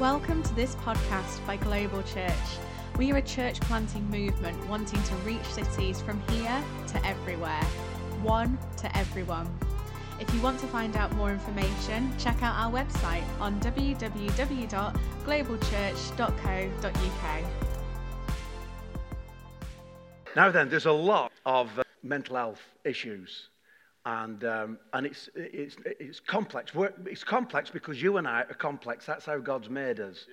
Welcome to this podcast by Global Church. We are a church planting movement wanting to reach cities from here to everywhere, one to everyone. If you want to find out more information, check out our website on www.globalchurch.co.uk. Now then, there's a lot of uh, mental health issues, and um, and it's it's it's complex. We're, it's complex because you and I are complex. That's how God's made us.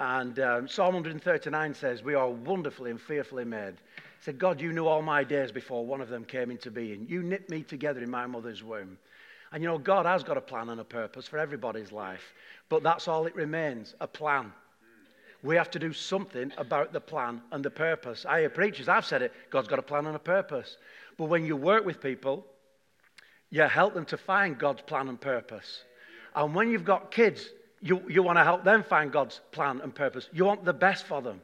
And um, Psalm 139 says, "We are wonderfully and fearfully made." He said, "God, you knew all my days before one of them came into being. You knit me together in my mother's womb." And you know, God has got a plan and a purpose for everybody's life, but that's all it remains—a plan. We have to do something about the plan and the purpose. I hear preachers, I've said it, God's got a plan and a purpose. But when you work with people, you help them to find God's plan and purpose. And when you've got kids, you, you want to help them find God's plan and purpose. You want the best for them.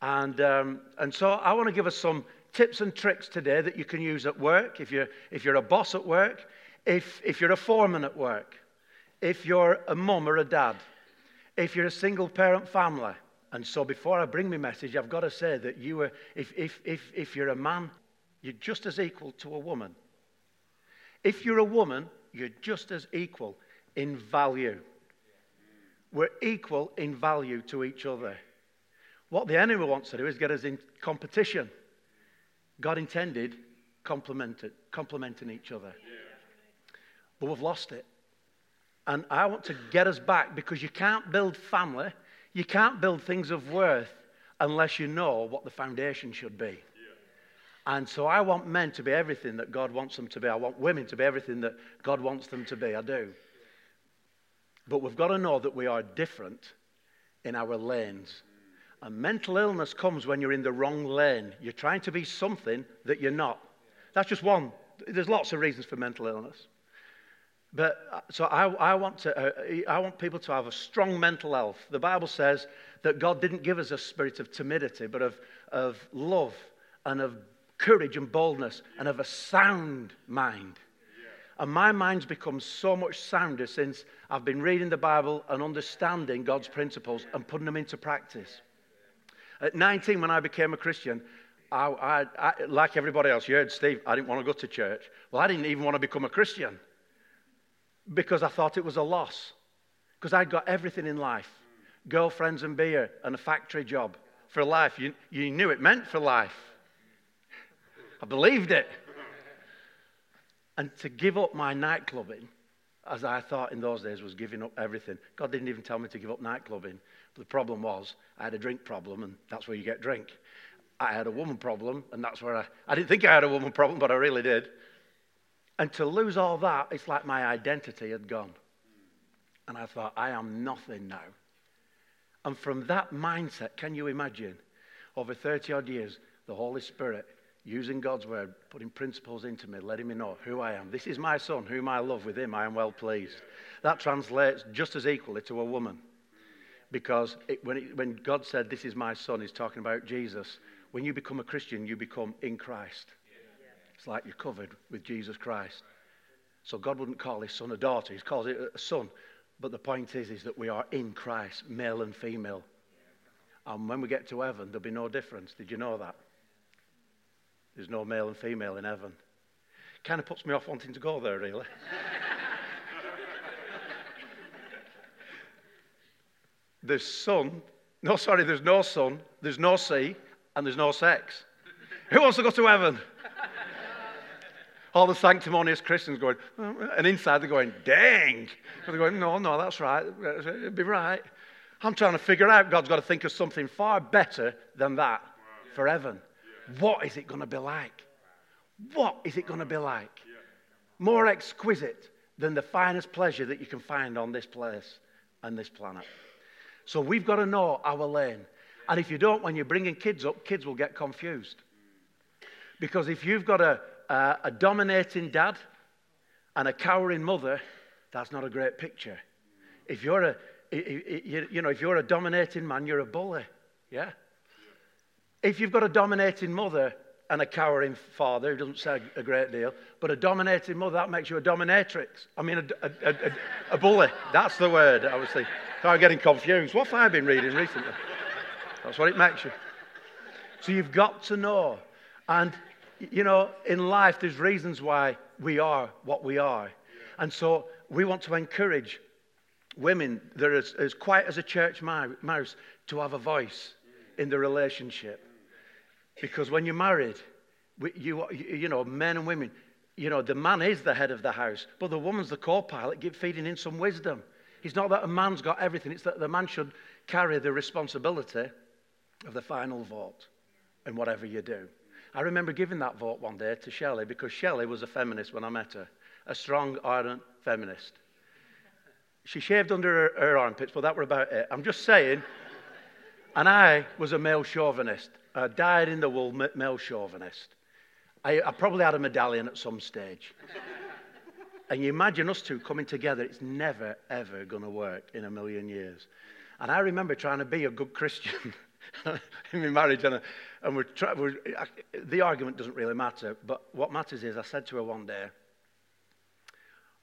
And, um, and so I want to give us some tips and tricks today that you can use at work, if you're, if you're a boss at work, if, if you're a foreman at work, if you're a mum or a dad, if you're a single parent family. And so before I bring my message, I've got to say that you are, if, if, if, if you're a man, you're just as equal to a woman. If you're a woman, you're just as equal in value. We're equal in value to each other. What the enemy wants to do is get us in competition. God intended complementing each other. But we've lost it. And I want to get us back because you can't build family, you can't build things of worth unless you know what the foundation should be. And so I want men to be everything that God wants them to be. I want women to be everything that God wants them to be. I do. But we've got to know that we are different in our lanes. And mental illness comes when you're in the wrong lane. You're trying to be something that you're not. That's just one. There's lots of reasons for mental illness. But uh, so I, I, want to, uh, I want people to have a strong mental health. The Bible says that God didn't give us a spirit of timidity, but of, of love and of courage and boldness and of a sound mind. And my mind's become so much sounder since I've been reading the Bible and understanding God's principles and putting them into practice. At 19, when I became a Christian, I, I, I, like everybody else, you heard Steve, I didn't want to go to church. Well, I didn't even want to become a Christian because I thought it was a loss. Because I'd got everything in life girlfriends and beer and a factory job for life. You, you knew it meant for life. I believed it. And to give up my nightclubbing, as I thought in those days was giving up everything. God didn't even tell me to give up nightclubbing. But the problem was, I had a drink problem, and that's where you get drink. I had a woman problem, and that's where I, I didn't think I had a woman problem, but I really did. And to lose all that, it's like my identity had gone. And I thought, I am nothing now. And from that mindset, can you imagine? Over 30 odd years, the Holy Spirit using God's word, putting principles into me, letting me know who I am. This is my son, whom I love. With him, I am well pleased. That translates just as equally to a woman. Because it, when, it, when God said, This is my son, he's talking about Jesus. When you become a Christian, you become in Christ. It's like you're covered with Jesus Christ. So God wouldn't call his son a daughter, he calls it a son. But the point is, is that we are in Christ, male and female. And when we get to heaven, there'll be no difference. Did you know that? There's no male and female in heaven. Kind of puts me off wanting to go there, really. there's sun. No, sorry, there's no sun, there's no sea, and there's no sex. Who wants to go to heaven? all the sanctimonious Christians going, and inside they're going, dang. They're going, no, no, that's right. It'd be right. I'm trying to figure out God's got to think of something far better than that for heaven. What is it going to be like? What is it going to be like? More exquisite than the finest pleasure that you can find on this place and this planet. So we've got to know our lane. And if you don't, when you're bringing kids up, kids will get confused. Because if you've got a, uh, a dominating dad and a cowering mother, that's not a great picture. If you're a, you know, if you're a dominating man, you're a bully. Yeah? If you've got a dominating mother and a cowering father who doesn't say a great deal, but a dominating mother, that makes you a dominatrix. I mean, a, a, a, a bully. That's the word, I was. I'm getting confused. What have I been reading recently? That's what it makes you. So you've got to know. And, you know, in life, there's reasons why we are what we are. And so we want to encourage women that are as, as quiet as a church mouse to have a voice in the relationship. Because when you're married, you, you know, men and women, you know, the man is the head of the house, but the woman's the co pilot, feeding in some wisdom. It's not that a man's got everything, it's that the man should carry the responsibility of the final vote in whatever you do. I remember giving that vote one day to Shelley because Shelley was a feminist when I met her, a strong, ardent feminist. She shaved under her, her armpits, but that were about it. I'm just saying. And I was a male chauvinist, Uh, a dyed in the wool male chauvinist. I, I probably had a medallion at some stage. and you imagine us two coming together, it's never, ever going to work in a million years. And I remember trying to be a good Christian in my marriage, and, uh, and we're, we're, the argument doesn't really matter. But what matters is, I said to her one day,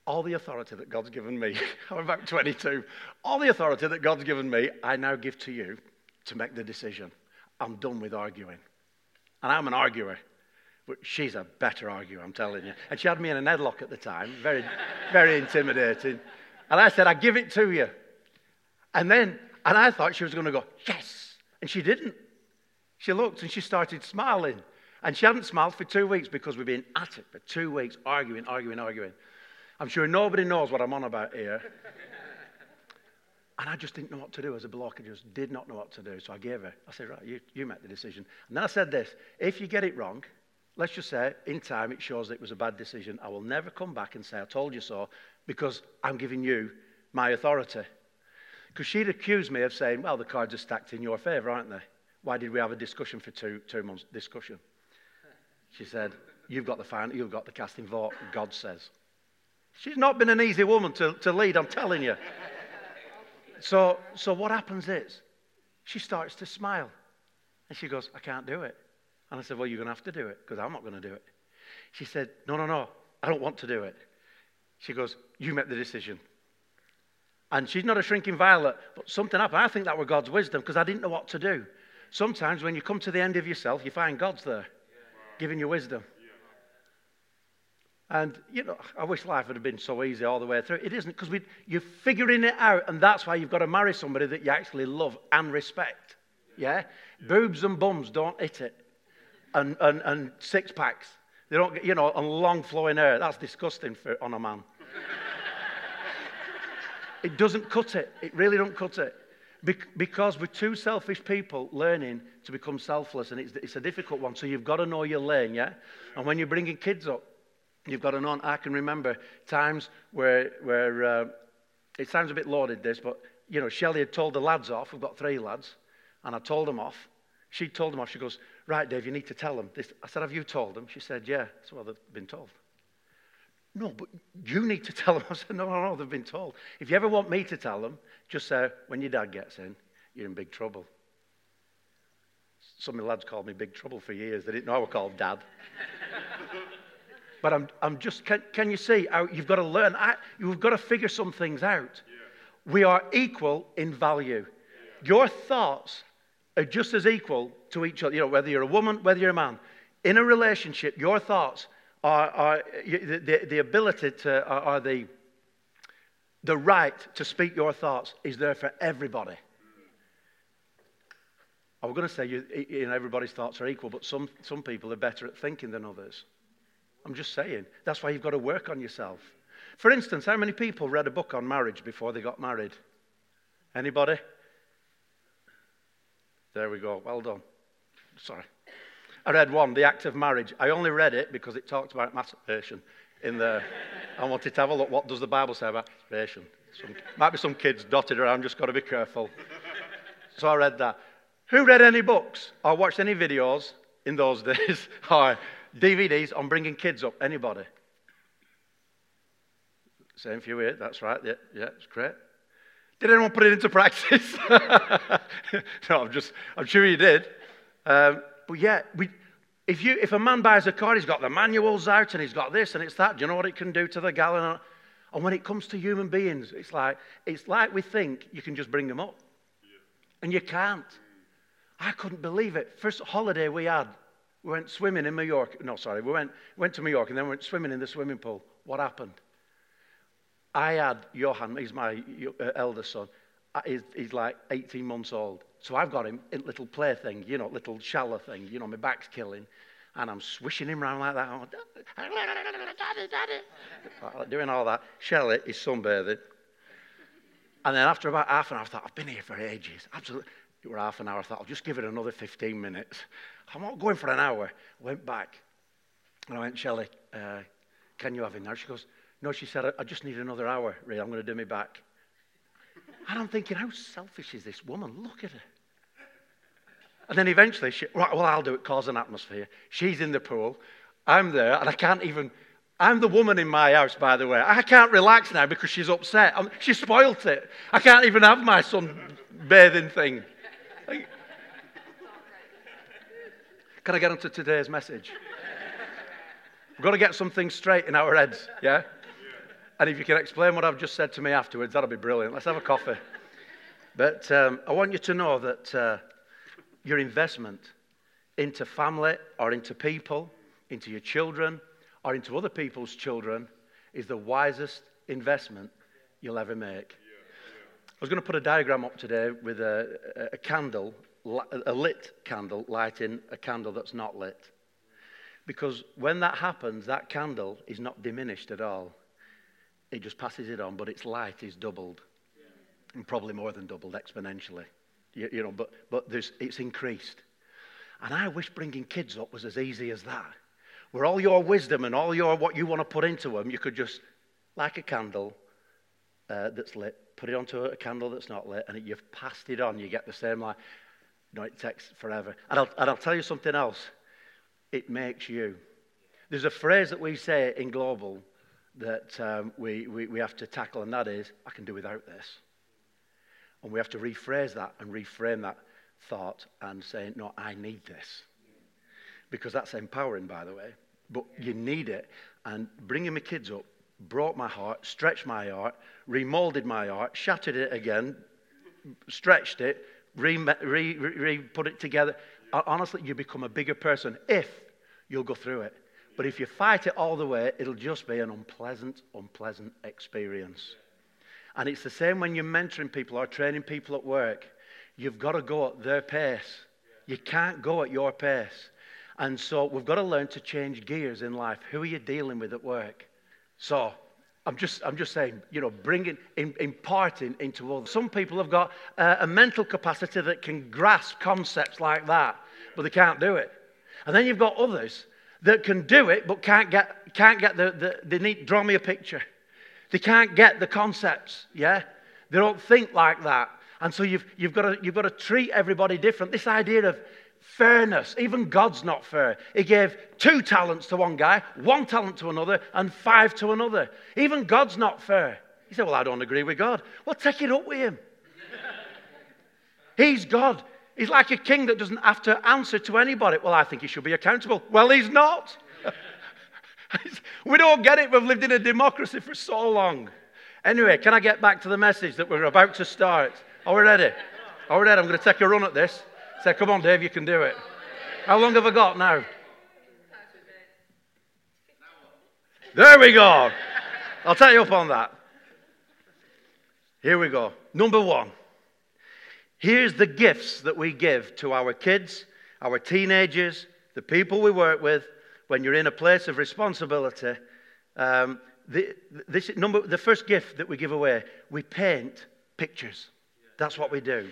all the authority that God's given me, I'm about 22, all the authority that God's given me, I now give to you to make the decision. I'm done with arguing. And I'm an arguer. But she's a better arguer, I'm telling you. And she had me in a headlock at the time, very, very intimidating. And I said, I give it to you. And then, and I thought she was going to go, yes. And she didn't. She looked and she started smiling. And she hadn't smiled for two weeks because we've been at it for two weeks, arguing, arguing, arguing. I'm sure nobody knows what I'm on about here. And I just didn't know what to do as a bloke. I just did not know what to do. So I gave her. I said, right, you, you make the decision. And then I said this if you get it wrong, let's just say in time it shows that it was a bad decision. I will never come back and say, I told you so, because I'm giving you my authority. Because she'd accused me of saying, well, the cards are stacked in your favour, aren't they? Why did we have a discussion for two, two months? Discussion. She said, you've got the final, you've got the casting vote, God says. She's not been an easy woman to, to lead, I'm telling you. So, so what happens is, she starts to smile. And she goes, I can't do it. And I said, Well, you're going to have to do it because I'm not going to do it. She said, No, no, no, I don't want to do it. She goes, You make the decision. And she's not a shrinking violet, but something happened. I think that were God's wisdom because I didn't know what to do. Sometimes when you come to the end of yourself, you find God's there giving you wisdom. And, you know, I wish life would have been so easy all the way through. It isn't because you're figuring it out, and that's why you've got to marry somebody that you actually love and respect. Yeah? yeah. Boobs and bums don't hit it. And, and, and six packs. They don't get, you know, and long flowing hair. That's disgusting for, on a man. it doesn't cut it. It really don't cut it. Be- because we're two selfish people learning to become selfless, and it's, it's a difficult one. So you've got to know your lane, yeah? And when you're bringing kids up, You've got an on. I can remember times where, where uh, it sounds a bit lauded, this, but, you know, Shelley had told the lads off. We've got three lads. And I told them off. She told them off. She goes, Right, Dave, you need to tell them. This. I said, Have you told them? She said, Yeah. Said, Well, they've been told. No, but you need to tell them. I said, No, no, no, they've been told. If you ever want me to tell them, just say, When your dad gets in, you're in big trouble. Some of the lads called me Big Trouble for years. They didn't know I was called Dad. But I'm, I'm just, can, can you see how you've got to learn? I, you've got to figure some things out. Yeah. We are equal in value. Yeah. Your thoughts are just as equal to each other. You know, whether you're a woman, whether you're a man. In a relationship, your thoughts are, are the, the, the ability to, are, are the, the right to speak your thoughts is there for everybody. Mm. I was going to say you, you know, everybody's thoughts are equal, but some, some people are better at thinking than others. I'm just saying. That's why you've got to work on yourself. For instance, how many people read a book on marriage before they got married? Anybody? There we go. Well done. Sorry. I read one, The Act of Marriage. I only read it because it talked about masturbation in there. I wanted to have a look. What does the Bible say about masturbation? Some, might be some kids dotted around, just got to be careful. So I read that. Who read any books or watched any videos in those days or DVDs on bringing kids up. Anybody? Same few here. That's right. Yeah, yeah, it's great. Did anyone put it into practice? no, I'm just, I'm sure you did. Um, but yeah, we, If, you, if a man buys a car, he's got the manuals out and he's got this and it's that. Do you know what it can do to the gallon? And when it comes to human beings, it's like, it's like we think you can just bring them up. And you can't. I couldn't believe it. First holiday we had, we went swimming in Mallorca. No, sorry, we went, went to Mallorca and then we went swimming in the swimming pool. What happened? I had Johan, he's my uh, eldest son. Uh, he's, he's, like 18 months old. So I've got him in little play thing, you know, little shallow thing. You know, my back's killing. And I'm swishing him around like that. Doing all that. Shelley is sunbathing. And then after about half an hour, I thought, I've been here for ages. Absolutely. It were half an hour. I thought, I'll just give it another 15 minutes. I'm not going for an hour. Went back. And I went, Shelley, uh, can you have him now? She goes, no, she said, I just need another hour, Ray. I'm going to do me back. And I'm thinking, how selfish is this woman? Look at her. And then eventually, she, right, well, I'll do it, cause an atmosphere. She's in the pool. I'm there, and I can't even. I'm the woman in my house, by the way. I can't relax now because she's upset. I'm, she spoilt it. I can't even have my son bathing thing. Can I get on to today's message? We've got to get something straight in our heads, yeah? And if you can explain what I've just said to me afterwards, that'll be brilliant. Let's have a coffee. But um, I want you to know that uh, your investment into family or into people, into your children, or into other people's children is the wisest investment you'll ever make. I was going to put a diagram up today with a, a candle, a lit candle, lighting a candle that's not lit. Because when that happens, that candle is not diminished at all it just passes it on, but its light is doubled, and probably more than doubled exponentially. You, you know, but, but it's increased. And I wish bringing kids up was as easy as that. Where all your wisdom and all your what you want to put into them, you could just, like a candle uh, that's lit, put it onto a candle that's not lit, and you've passed it on. You get the same light. No, it takes forever. And I'll, and I'll tell you something else. It makes you. There's a phrase that we say in global that um, we, we, we have to tackle, and that is, I can do without this. And we have to rephrase that and reframe that thought and say, no, I need this. Because that's empowering, by the way. But you need it. And bringing my kids up brought my heart, stretched my heart, remolded my heart, shattered it again, stretched it, re, re, re, put it together. Honestly, you become a bigger person if you'll go through it. But if you fight it all the way, it'll just be an unpleasant, unpleasant experience. And it's the same when you're mentoring people or training people at work. You've got to go at their pace. You can't go at your pace. And so we've got to learn to change gears in life. Who are you dealing with at work? So I'm just, I'm just saying, you know, bringing, imparting into others. Some people have got uh, a mental capacity that can grasp concepts like that, but they can't do it. And then you've got others that can do it but can't get, can't get the, the, they need, draw me a picture. They can't get the concepts, yeah? They don't think like that. And so you've, you've, got to, you've got to treat everybody different. This idea of fairness, even God's not fair. He gave two talents to one guy, one talent to another, and five to another. Even God's not fair. He said, Well, I don't agree with God. Well, take it up with him. He's God. He's like a king that doesn't have to answer to anybody. Well, I think he should be accountable. Well, he's not. we don't get it. We've lived in a democracy for so long. Anyway, can I get back to the message that we're about to start? Are we ready? Are we ready? I'm going to take a run at this. Say, come on, Dave, you can do it. How long have I got now? There we go. I'll take you up on that. Here we go. Number one. Here's the gifts that we give to our kids, our teenagers, the people we work with when you're in a place of responsibility. Um, the, this number, the first gift that we give away, we paint pictures. That's what we do.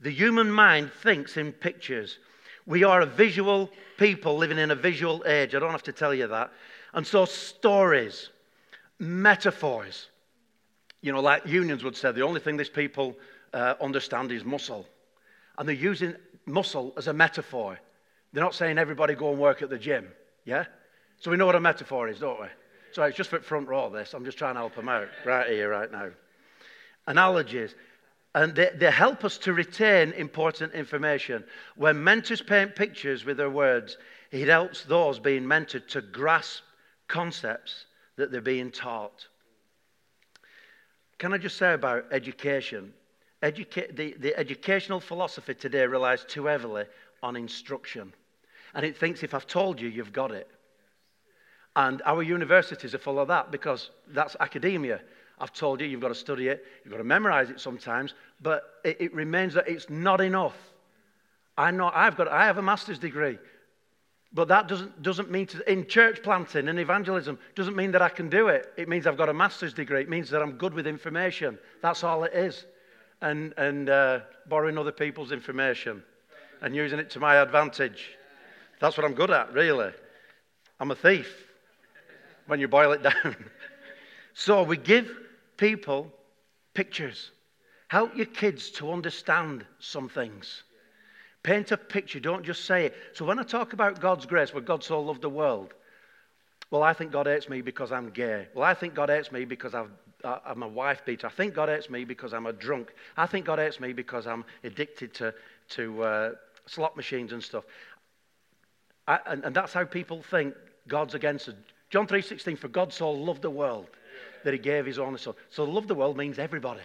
The human mind thinks in pictures. We are a visual people living in a visual age. I don't have to tell you that. And so, stories, metaphors, you know, like unions would say, the only thing these people uh, understand is muscle. And they're using muscle as a metaphor. They're not saying everybody go and work at the gym. Yeah? So we know what a metaphor is, don't we? So it's just for front row this. I'm just trying to help them out right here, right now. Analogies. And they, they help us to retain important information. When mentors paint pictures with their words, it helps those being mentored to grasp concepts that they're being taught. Can I just say about education? Educa- the, the educational philosophy today relies too heavily on instruction. And it thinks if I've told you, you've got it. And our universities are full of that because that's academia. I've told you, you've got to study it, you've got to memorize it sometimes, but it, it remains that it's not enough. I know I've got, I have a master's degree, but that doesn't, doesn't mean to, in church planting and evangelism doesn't mean that I can do it. It means I've got a master's degree. It means that I'm good with information. That's all it is. And, and uh, borrowing other people's information and using it to my advantage. That's what I'm good at, really. I'm a thief when you boil it down. so we give people pictures. Help your kids to understand some things. Paint a picture, don't just say it. So when I talk about God's grace, where God so loved the world, well, I think God hates me because I'm gay. Well, I think God hates me because I've, I'm a wife beater. I think God hates me because I'm a drunk. I think God hates me because I'm addicted to, to uh, slot machines and stuff. I, and, and that's how people think God's against us. John 3.16, for God so loved the world that he gave his only son. So love the world means everybody.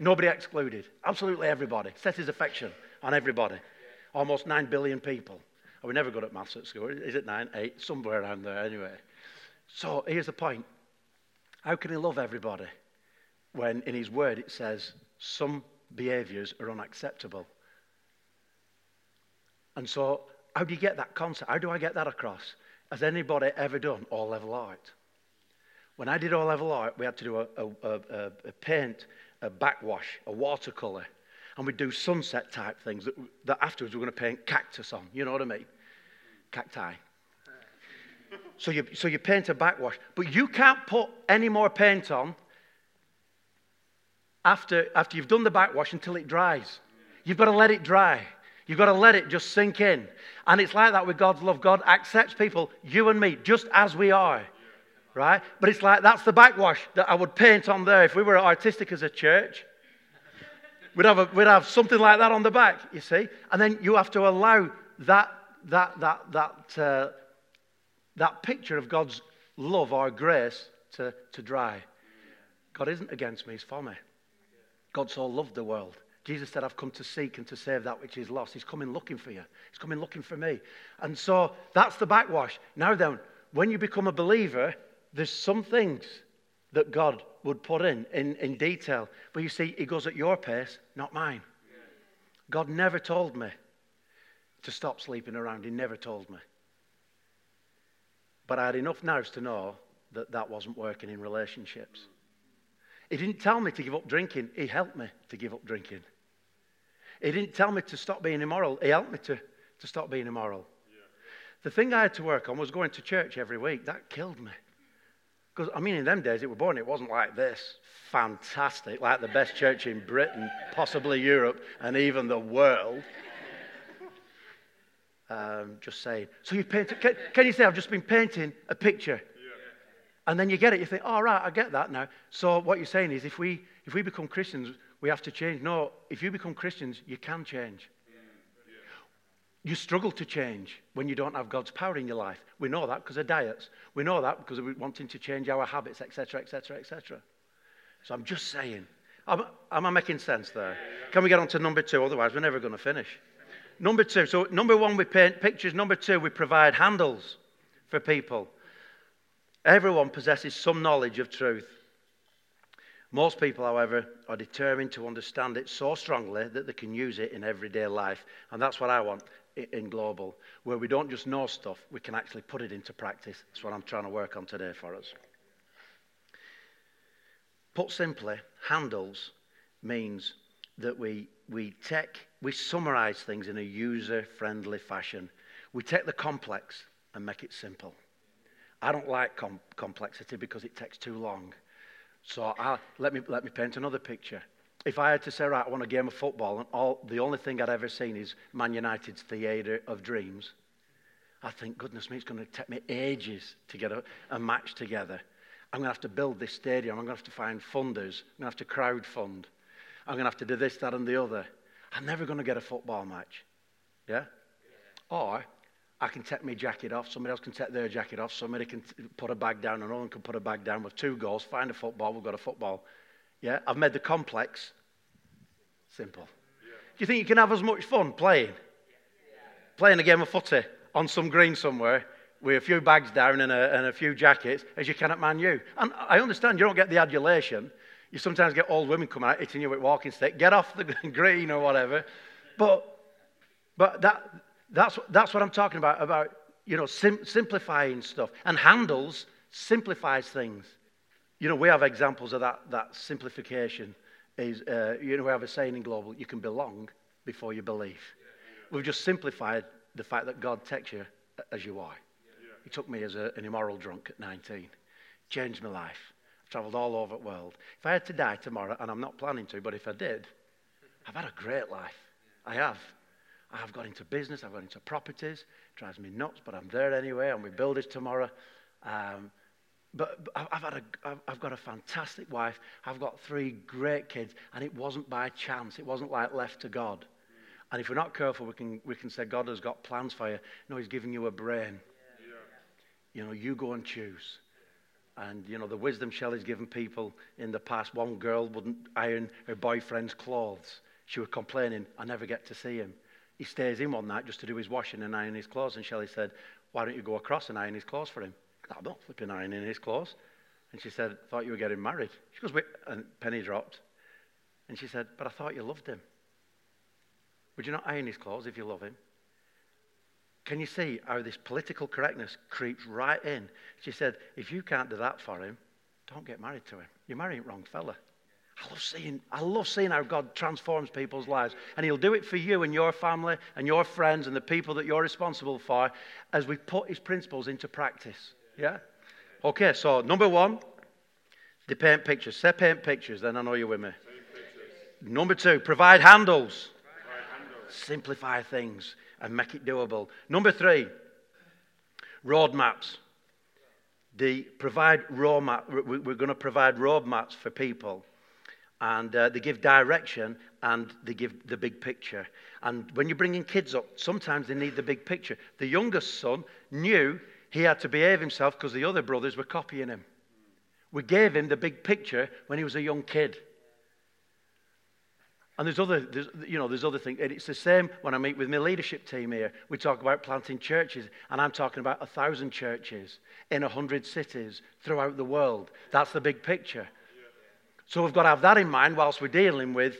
Nobody excluded. Absolutely everybody. Set his affection on everybody. Almost 9 billion people. Oh, we're never good at maths at school. Is it 9, 8? Somewhere around there anyway. So here's the point. How can he love everybody when in his word it says some behaviors are unacceptable? And so how do you get that concept? How do I get that across? Has anybody ever done O level art? When I did O level art, we had to do a, a, a, a paint, a backwash, a watercolour, and we'd do sunset type things that, that afterwards we we're going to paint cactus on. You know what I mean? Cacti. So you, so you paint a backwash, but you can't put any more paint on after, after you've done the backwash until it dries. You've got to let it dry. You've got to let it just sink in. And it's like that with God's love. God accepts people, you and me, just as we are. Right? But it's like that's the backwash that I would paint on there if we were artistic as a church. We'd have, a, we'd have something like that on the back, you see. And then you have to allow that, that, that, that, uh, that picture of God's love or grace to, to dry. God isn't against me, He's for me. God so loved the world Jesus said, I've come to seek and to save that which is lost. He's coming looking for you. He's coming looking for me. And so that's the backwash. Now then, when you become a believer, there's some things that God would put in, in, in detail. But you see, He goes at your pace, not mine. God never told me to stop sleeping around. He never told me. But I had enough nerves to know that that wasn't working in relationships. He didn't tell me to give up drinking, He helped me to give up drinking. He didn't tell me to stop being immoral. He helped me to, to stop being immoral. Yeah. The thing I had to work on was going to church every week. That killed me. Because, I mean, in them days, it were born, it wasn't like this. Fantastic, like the best church in Britain, possibly Europe, and even the world. Um, just saying. So you paint, can, can, you say, I've just been painting a picture? Yeah. And then you get it, you think, all oh, right, I get that now. So what you're saying is, if we, if we become Christians, we have to change. No, if you become Christians, you can change. You struggle to change when you don't have God's power in your life. We know that because of diets. We know that because we're wanting to change our habits, etc., etc., etc. So I'm just saying. Am, am I making sense there? Can we get on to number two? Otherwise, we're never going to finish. Number two. So, number one, we paint pictures. Number two, we provide handles for people. Everyone possesses some knowledge of truth. Most people, however, are determined to understand it so strongly that they can use it in everyday life. And that's what I want in Global, where we don't just know stuff, we can actually put it into practice. That's what I'm trying to work on today for us. Put simply, handles means that we, we take, we summarize things in a user friendly fashion. We take the complex and make it simple. I don't like com- complexity because it takes too long. So I, let, me, let me paint another picture. If I had to say, right, I want a game of football, and all, the only thing I'd ever seen is Man United's Theatre of Dreams, I think, goodness me, it's going to take me ages to get a, a match together. I'm going to have to build this stadium. I'm going to have to find funders. I'm going to have to crowd fund. I'm going to have to do this, that, and the other. I'm never going to get a football match. Yeah? Or I can take my jacket off, somebody else can take their jacket off, somebody can t- put a bag down, another one can put a bag down with two goals, find a football, we've got a football. Yeah? I've made the complex simple. Do you think you can have as much fun playing? Playing a game of footy on some green somewhere with a few bags down and a, and a few jackets as you can at Man U. And I understand you don't get the adulation. You sometimes get old women coming out hitting you with walking stick. Get off the green or whatever. But, but that, that's, that's what I'm talking about, about you know, sim- simplifying stuff. And handles simplifies things. You know, we have examples of that, that simplification. Is, uh, you know, we have a saying in Global, you can belong before you believe. We've just simplified the fact that God takes you as you are. He took me as a, an immoral drunk at 19. Changed my life. I've travelled all over the world. If I had to die tomorrow, and I'm not planning to, but if I did, I've had a great life. I have. I've got into business, I've got into properties. It drives me nuts, but I'm there anyway, and we build it tomorrow. Um, but, I've, had a, I've got a fantastic wife. I've got three great kids, and it wasn't by chance. It wasn't like left to God. And if we're not careful, we can, we can say God has got plans for you. No, He's giving you a brain. You know, you go and choose. And, you know, the wisdom Shelley's given people in the past. One girl wouldn't iron her boyfriend's clothes. She was complaining, I never get to see him. He stays in one night just to do his washing and iron his clothes. And Shelley said, Why don't you go across and iron his clothes for him? Oh, I'm not flipping ironing his clothes. And she said, Thought you were getting married. She goes, Wait, and penny dropped. And she said, But I thought you loved him. Would you not iron his clothes if you love him? Can you see how this political correctness creeps right in? She said, if you can't do that for him, don't get married to him. You're marrying the wrong fella. I love seeing, I love seeing how God transforms people's lives. And He'll do it for you and your family and your friends and the people that you're responsible for as we put His principles into practice. Yeah? Okay, so number one, they paint pictures. Say paint pictures, then I know you're with me. Number two, provide handles. provide handles. Simplify things and make it doable. Number three, roadmaps. They provide road map, we're going to provide roadmaps for people. And uh, they give direction and they give the big picture. And when you're bringing kids up, sometimes they need the big picture. The youngest son knew he had to behave himself because the other brothers were copying him. We gave him the big picture when he was a young kid. And there's other, there's, you know, there's other things. And it's the same when I meet with my leadership team here. We talk about planting churches, and I'm talking about a thousand churches in a hundred cities throughout the world. That's the big picture. So we've got to have that in mind whilst we're dealing with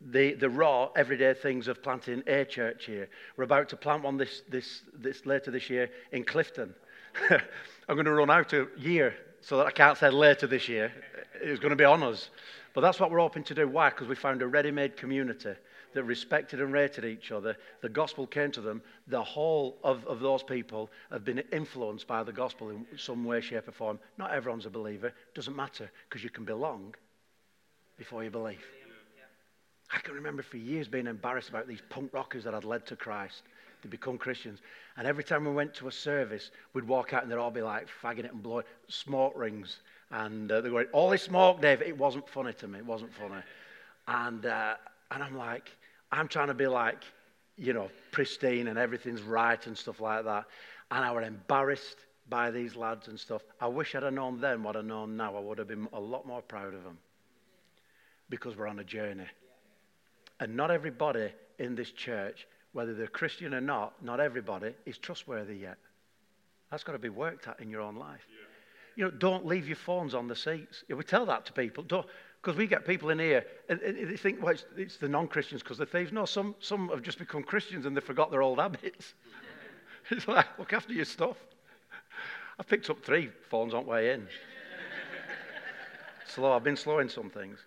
the, the raw, everyday things of planting a church here. We're about to plant one this, this, this later this year in Clifton. I'm going to run out a year so that I can't say later this year. It's going to be on us. But that's what we're hoping to do. Why? Because we found a ready made community that respected and rated each other. The gospel came to them. The whole of, of those people have been influenced by the gospel in some way, shape, or form. Not everyone's a believer. Doesn't matter because you can belong before you believe. I can remember for years being embarrassed about these punk rockers that I'd led to Christ to become Christians. And every time we went to a service, we'd walk out and they'd all be like fagging it and blowing smoke rings and uh, they were all this smoke, Dave. It wasn't funny to me. It wasn't funny. And, uh, and I'm like, I'm trying to be like, you know, pristine and everything's right and stuff like that. And I were embarrassed by these lads and stuff. I wish I'd have known then what I know now. I would have been a lot more proud of them because we're on a journey. And not everybody in this church, whether they're Christian or not, not everybody is trustworthy yet. That's got to be worked at in your own life. Yeah you know, don't leave your phones on the seats. We tell that to people. because we get people in here and, and they think, well, it's, it's the non-Christians because they're thieves. No, some, some have just become Christians and they forgot their old habits. it's like, look after your stuff. I've picked up three phones on the way in. Slow. I've been slow in some things.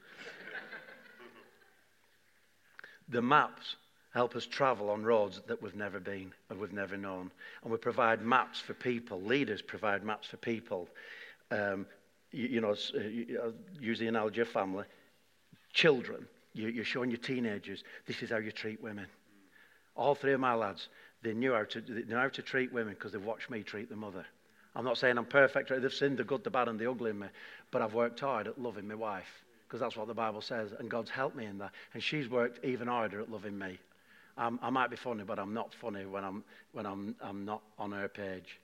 The maps help us travel on roads that we've never been and we've never known. And we provide maps for people. Leaders provide maps for people. Um, you, you, know, use the analogy of family. Children, you, are showing your teenagers, this is how you treat women. All three of my lads, they knew how to, knew how to treat women because they've watched me treat the mother. I'm not saying I'm perfect. They've seen the good, the bad, and the ugly in me. But I've worked hard at loving my wife because that's what the Bible says, and God's helped me in that. And she's worked even harder at loving me. I'm, I might be funny, but I'm not funny when I'm, when I'm, I'm not on her page.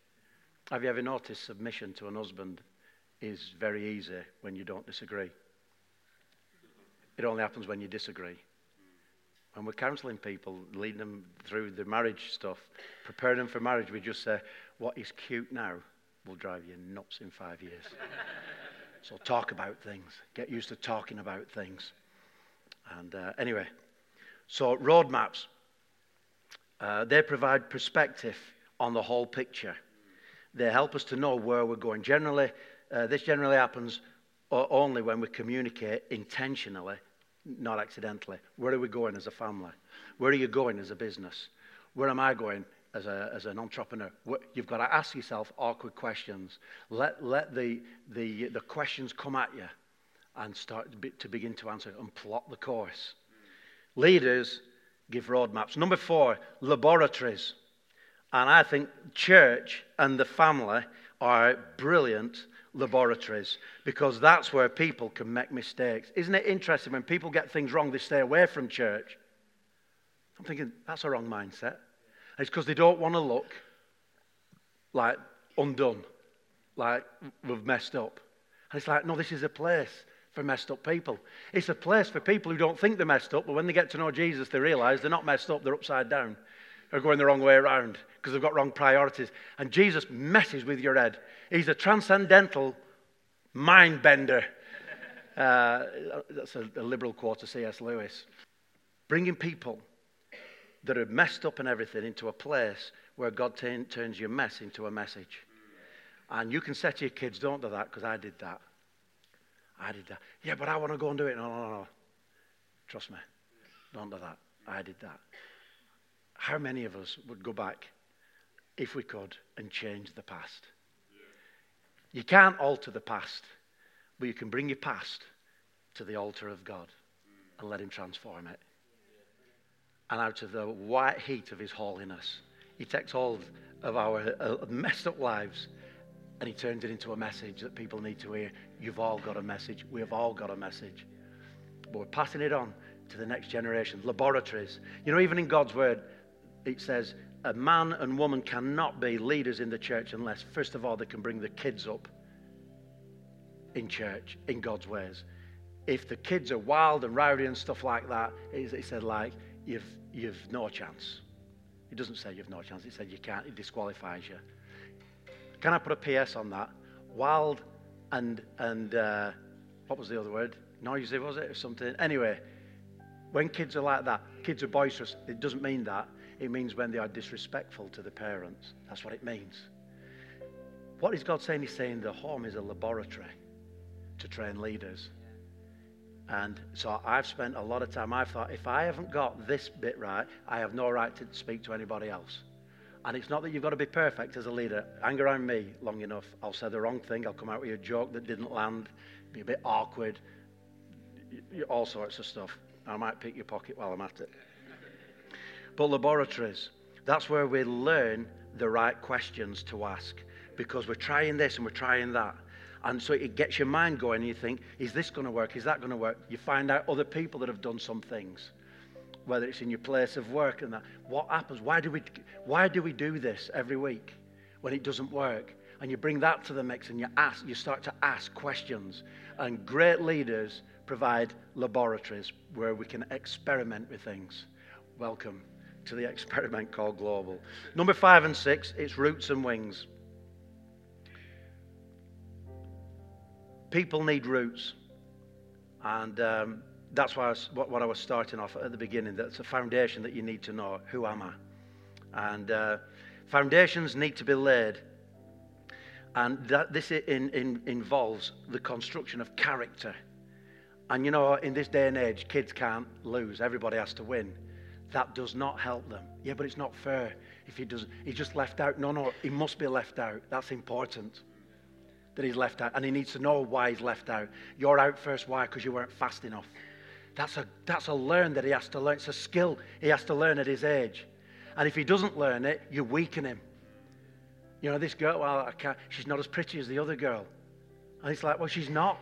Have you ever noticed submission to an husband is very easy when you don't disagree? It only happens when you disagree. When we're counseling people, leading them through the marriage stuff, preparing them for marriage, we just say, What is cute now will drive you nuts in five years. so talk about things. Get used to talking about things. And uh, anyway, so roadmaps. Uh, they provide perspective on the whole picture. They help us to know where we're going. Generally, uh, this generally happens only when we communicate intentionally, not accidentally. Where are we going as a family? Where are you going as a business? Where am I going as, a, as an entrepreneur? You've got to ask yourself awkward questions. Let, let the, the, the questions come at you and start to begin to answer and plot the course. Leaders give roadmaps. Number four, laboratories. And I think church and the family are brilliant laboratories because that's where people can make mistakes. Isn't it interesting when people get things wrong, they stay away from church? I'm thinking, that's a wrong mindset. It's because they don't want to look like undone, like we've messed up. And it's like, no, this is a place for messed up people. It's a place for people who don't think they're messed up, but when they get to know Jesus, they realize they're not messed up, they're upside down. They're going the wrong way around because they've got wrong priorities. And Jesus messes with your head. He's a transcendental mind bender. Uh, that's a, a liberal quote of C.S. Lewis. Bringing people that are messed up and everything into a place where God t- turns your mess into a message. And you can say to your kids, don't do that because I did that. I did that. Yeah, but I want to go and do it. No, no, no. Trust me. Don't do that. I did that. How many of us would go back, if we could, and change the past? You can't alter the past, but you can bring your past to the altar of God and let Him transform it. And out of the white heat of His holiness, He takes hold of our uh, messed up lives and He turns it into a message that people need to hear. You've all got a message. We've all got a message. But we're passing it on to the next generation. Laboratories. You know, even in God's Word, it says a man and woman cannot be leaders in the church unless, first of all, they can bring the kids up in church in God's ways. If the kids are wild and rowdy and stuff like that, he said, like, you've, you've no chance. It doesn't say you've no chance. It said you can't. It disqualifies you. Can I put a PS on that? Wild and, and uh, what was the other word? Noisy, was it? Or something. Anyway, when kids are like that, kids are boisterous, it doesn't mean that. It means when they are disrespectful to the parents. That's what it means. What is God saying? He's saying the home is a laboratory to train leaders. And so I've spent a lot of time. I've thought, if I haven't got this bit right, I have no right to speak to anybody else. And it's not that you've got to be perfect as a leader. Hang around me long enough, I'll say the wrong thing. I'll come out with a joke that didn't land, be a bit awkward, all sorts of stuff. I might pick your pocket while I'm at it. But laboratories, that's where we learn the right questions to ask because we're trying this and we're trying that. And so it gets your mind going and you think, is this going to work? Is that going to work? You find out other people that have done some things, whether it's in your place of work and that. What happens? Why do we, why do, we do this every week when it doesn't work? And you bring that to the mix and you ask, you start to ask questions. And great leaders provide laboratories where we can experiment with things. Welcome to the experiment called Global. Number five and six, it's roots and wings. People need roots. And um, that's why I was, what, what, I was starting off at the beginning. That's a foundation that you need to know. Who am I? And uh, foundations need to be laid. And that, this in, in, involves the construction of character. And you know, in this day and age, kids can't lose. Everybody has to win. That does not help them. Yeah, but it's not fair if he doesn't. He's just left out. No, no, he must be left out. That's important that he's left out. And he needs to know why he's left out. You're out first. Why? Because you weren't fast enough. That's a, that's a learn that he has to learn. It's a skill he has to learn at his age. And if he doesn't learn it, you weaken him. You know, this girl, well, she's not as pretty as the other girl. And it's like, well, she's not.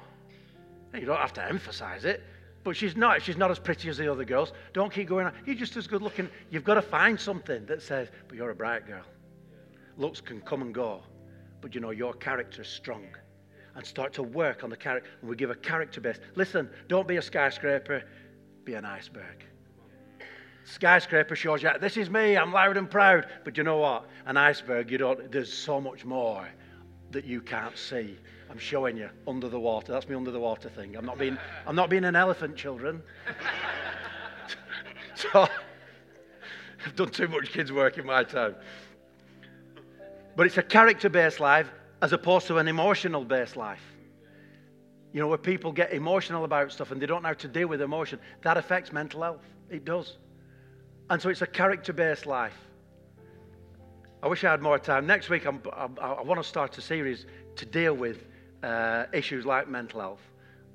You don't have to emphasize it, but she's not. She's not as pretty as the other girls. Don't keep going on. You're just as good looking. You've got to find something that says, but you're a bright girl. Looks can come and go, but you know, your character is strong. And start to work on the character. And we give a character base. Listen, don't be a skyscraper, be an iceberg. Skyscraper shows you, this is me, I'm loud and proud. But you know what? An iceberg, you don't, there's so much more that you can't see. I'm showing you under the water. That's me under the water thing. I'm not being, I'm not being an elephant, children. so I've done too much kids' work in my time. But it's a character based life as opposed to an emotional based life. You know, where people get emotional about stuff and they don't know how to deal with emotion, that affects mental health. It does. And so it's a character based life. I wish I had more time. Next week, I'm, I, I want to start a series to deal with uh, issues like mental health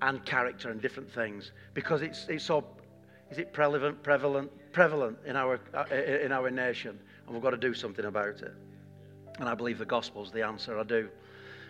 and character and different things because it's, it's so is it prevalent, prevalent, prevalent in our, uh, in our nation, and we've got to do something about it. And I believe the gospel's the answer. I do.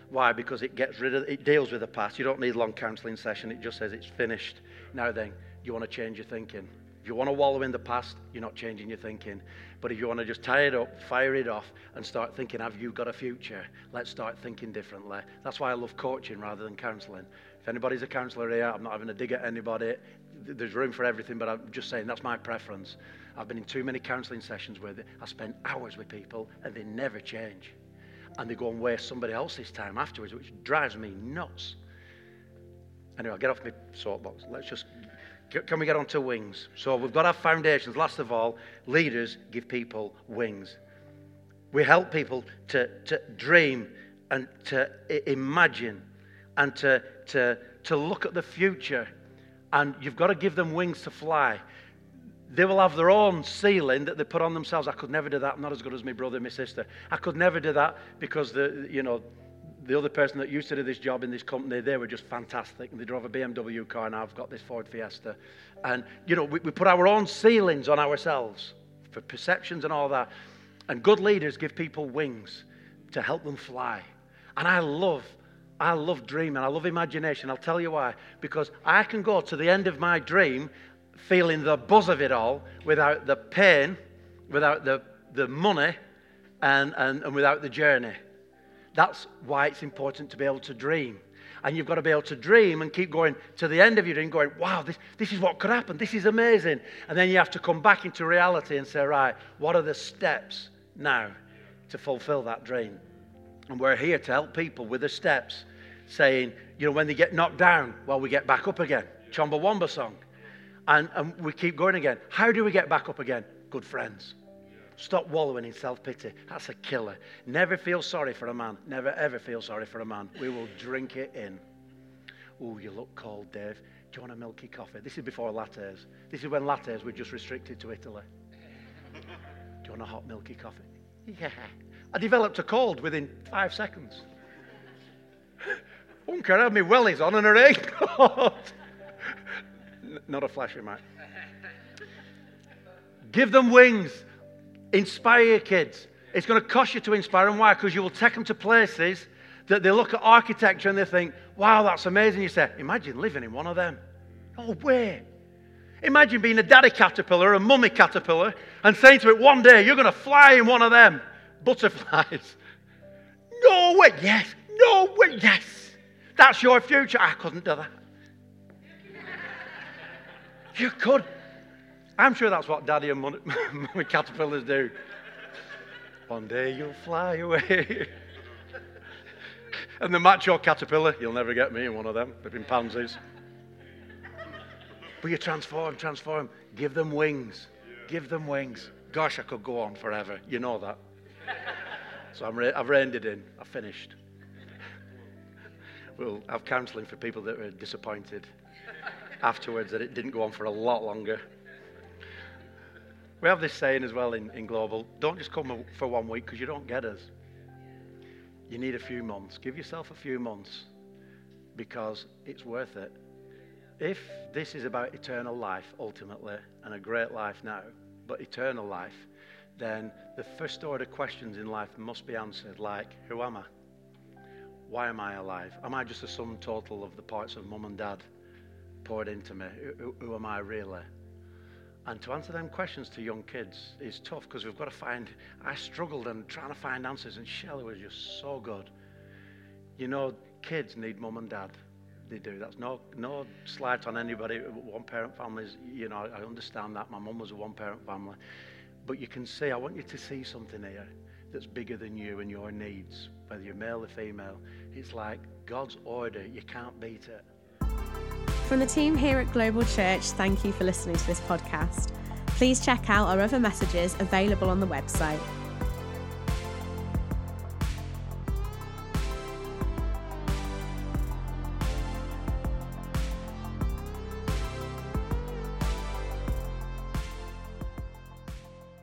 Why? Because it gets rid of, it deals with the past. You don't need long counselling session. It just says it's finished. Now then, you want to change your thinking. If you want to wallow in the past, you're not changing your thinking. But if you want to just tie it up, fire it off, and start thinking, have you got a future? Let's start thinking differently. That's why I love coaching rather than counselling. If anybody's a counsellor here, I'm not having a dig at anybody. There's room for everything, but I'm just saying that's my preference. I've been in too many counselling sessions where I spend hours with people and they never change. And they go and waste somebody else's time afterwards, which drives me nuts. Anyway, I'll get off my soapbox. Let's just can we get on to wings? So we've got our foundations. Last of all, leaders give people wings. We help people to, to dream and to imagine and to, to, to look at the future. And you've got to give them wings to fly. They will have their own ceiling that they put on themselves. I could never do that. I'm not as good as my brother my sister. I could never do that because the, you know, the other person that used to do this job in this company, they were just fantastic. And they drove a BMW car, and I've got this Ford Fiesta. And, you know, we, we put our own ceilings on ourselves for perceptions and all that. And good leaders give people wings to help them fly. And I love, I love dreaming. I love imagination. I'll tell you why. Because I can go to the end of my dream feeling the buzz of it all without the pain, without the, the money, and, and, and without the journey. That's why it's important to be able to dream. And you've got to be able to dream and keep going to the end of your dream, going, wow, this, this is what could happen. This is amazing. And then you have to come back into reality and say, right, what are the steps now to fulfill that dream? And we're here to help people with the steps, saying, you know, when they get knocked down, well, we get back up again. Chumbawamba song. And, and we keep going again. How do we get back up again? Good friends. Stop wallowing in self pity. That's a killer. Never feel sorry for a man. Never ever feel sorry for a man. We will drink it in. Oh, you look cold, Dave. Do you want a milky coffee? This is before lattes. This is when lattes were just restricted to Italy. Do you want a hot milky coffee? Yeah. I developed a cold within five seconds. Uncle had me wellies on and her egg. Not a flashing mic. Give them wings. Inspire your kids. It's going to cost you to inspire them. Why? Because you will take them to places that they look at architecture and they think, wow, that's amazing. You say, imagine living in one of them. No way. Imagine being a daddy caterpillar, a mummy caterpillar, and saying to it, one day you're going to fly in one of them butterflies. No way. Yes. No way. Yes. That's your future. I couldn't do that. You could. I'm sure that's what daddy and mummy caterpillars do. One day you'll fly away. and the macho caterpillar, you'll never get me in one of them. They've been pansies. But you transform, transform. Give them wings. Give them wings. Gosh, I could go on forever. You know that. So i have it in. I've finished. We'll have counselling for people that are disappointed afterwards that it didn't go on for a lot longer. We have this saying as well in, in Global don't just come for one week because you don't get us. You need a few months. Give yourself a few months because it's worth it. If this is about eternal life ultimately and a great life now, but eternal life, then the first order questions in life must be answered like, Who am I? Why am I alive? Am I just a sum total of the parts of mum and dad? poured into me. Who, who am I really? And to answer them questions to young kids is tough because we've got to find. I struggled and trying to find answers, and Shelley was just so good. You know, kids need mum and dad. They do. That's no no slight on anybody. One parent families, you know, I understand that. My mum was a one parent family. But you can see, I want you to see something here that's bigger than you and your needs, whether you're male or female. It's like God's order. You can't beat it. From the team here at Global Church, thank you for listening to this podcast. Please check out our other messages available on the website